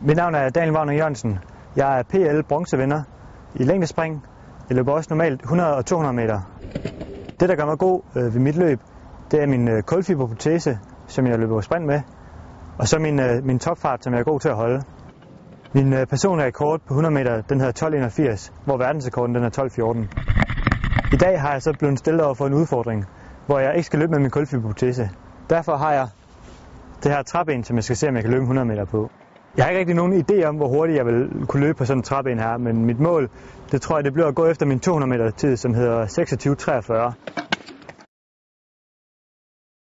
Mit navn er Daniel Wagner Jørgensen. Jeg er PL bronzevinder i længdespring. Jeg løber også normalt 100 og 200 meter. Det, der gør mig god øh, ved mit løb, det er min øh, kulfiberprotese, som jeg løber sprint med, og så min, øh, min topfart, som jeg er god til at holde. Min øh, personlige rekord på 100 meter, den hedder 12.81, hvor verdensrekorden den er 12.14. I dag har jeg så blevet stillet over for en udfordring, hvor jeg ikke skal løbe med min kulfiberprotese. Derfor har jeg det her træben, som jeg skal se, om jeg kan løbe 100 meter på. Jeg har ikke rigtig nogen idé om, hvor hurtigt jeg vil kunne løbe på sådan en træben her, men mit mål, det tror jeg, det bliver at gå efter min 200 meter tid, som hedder 26.43.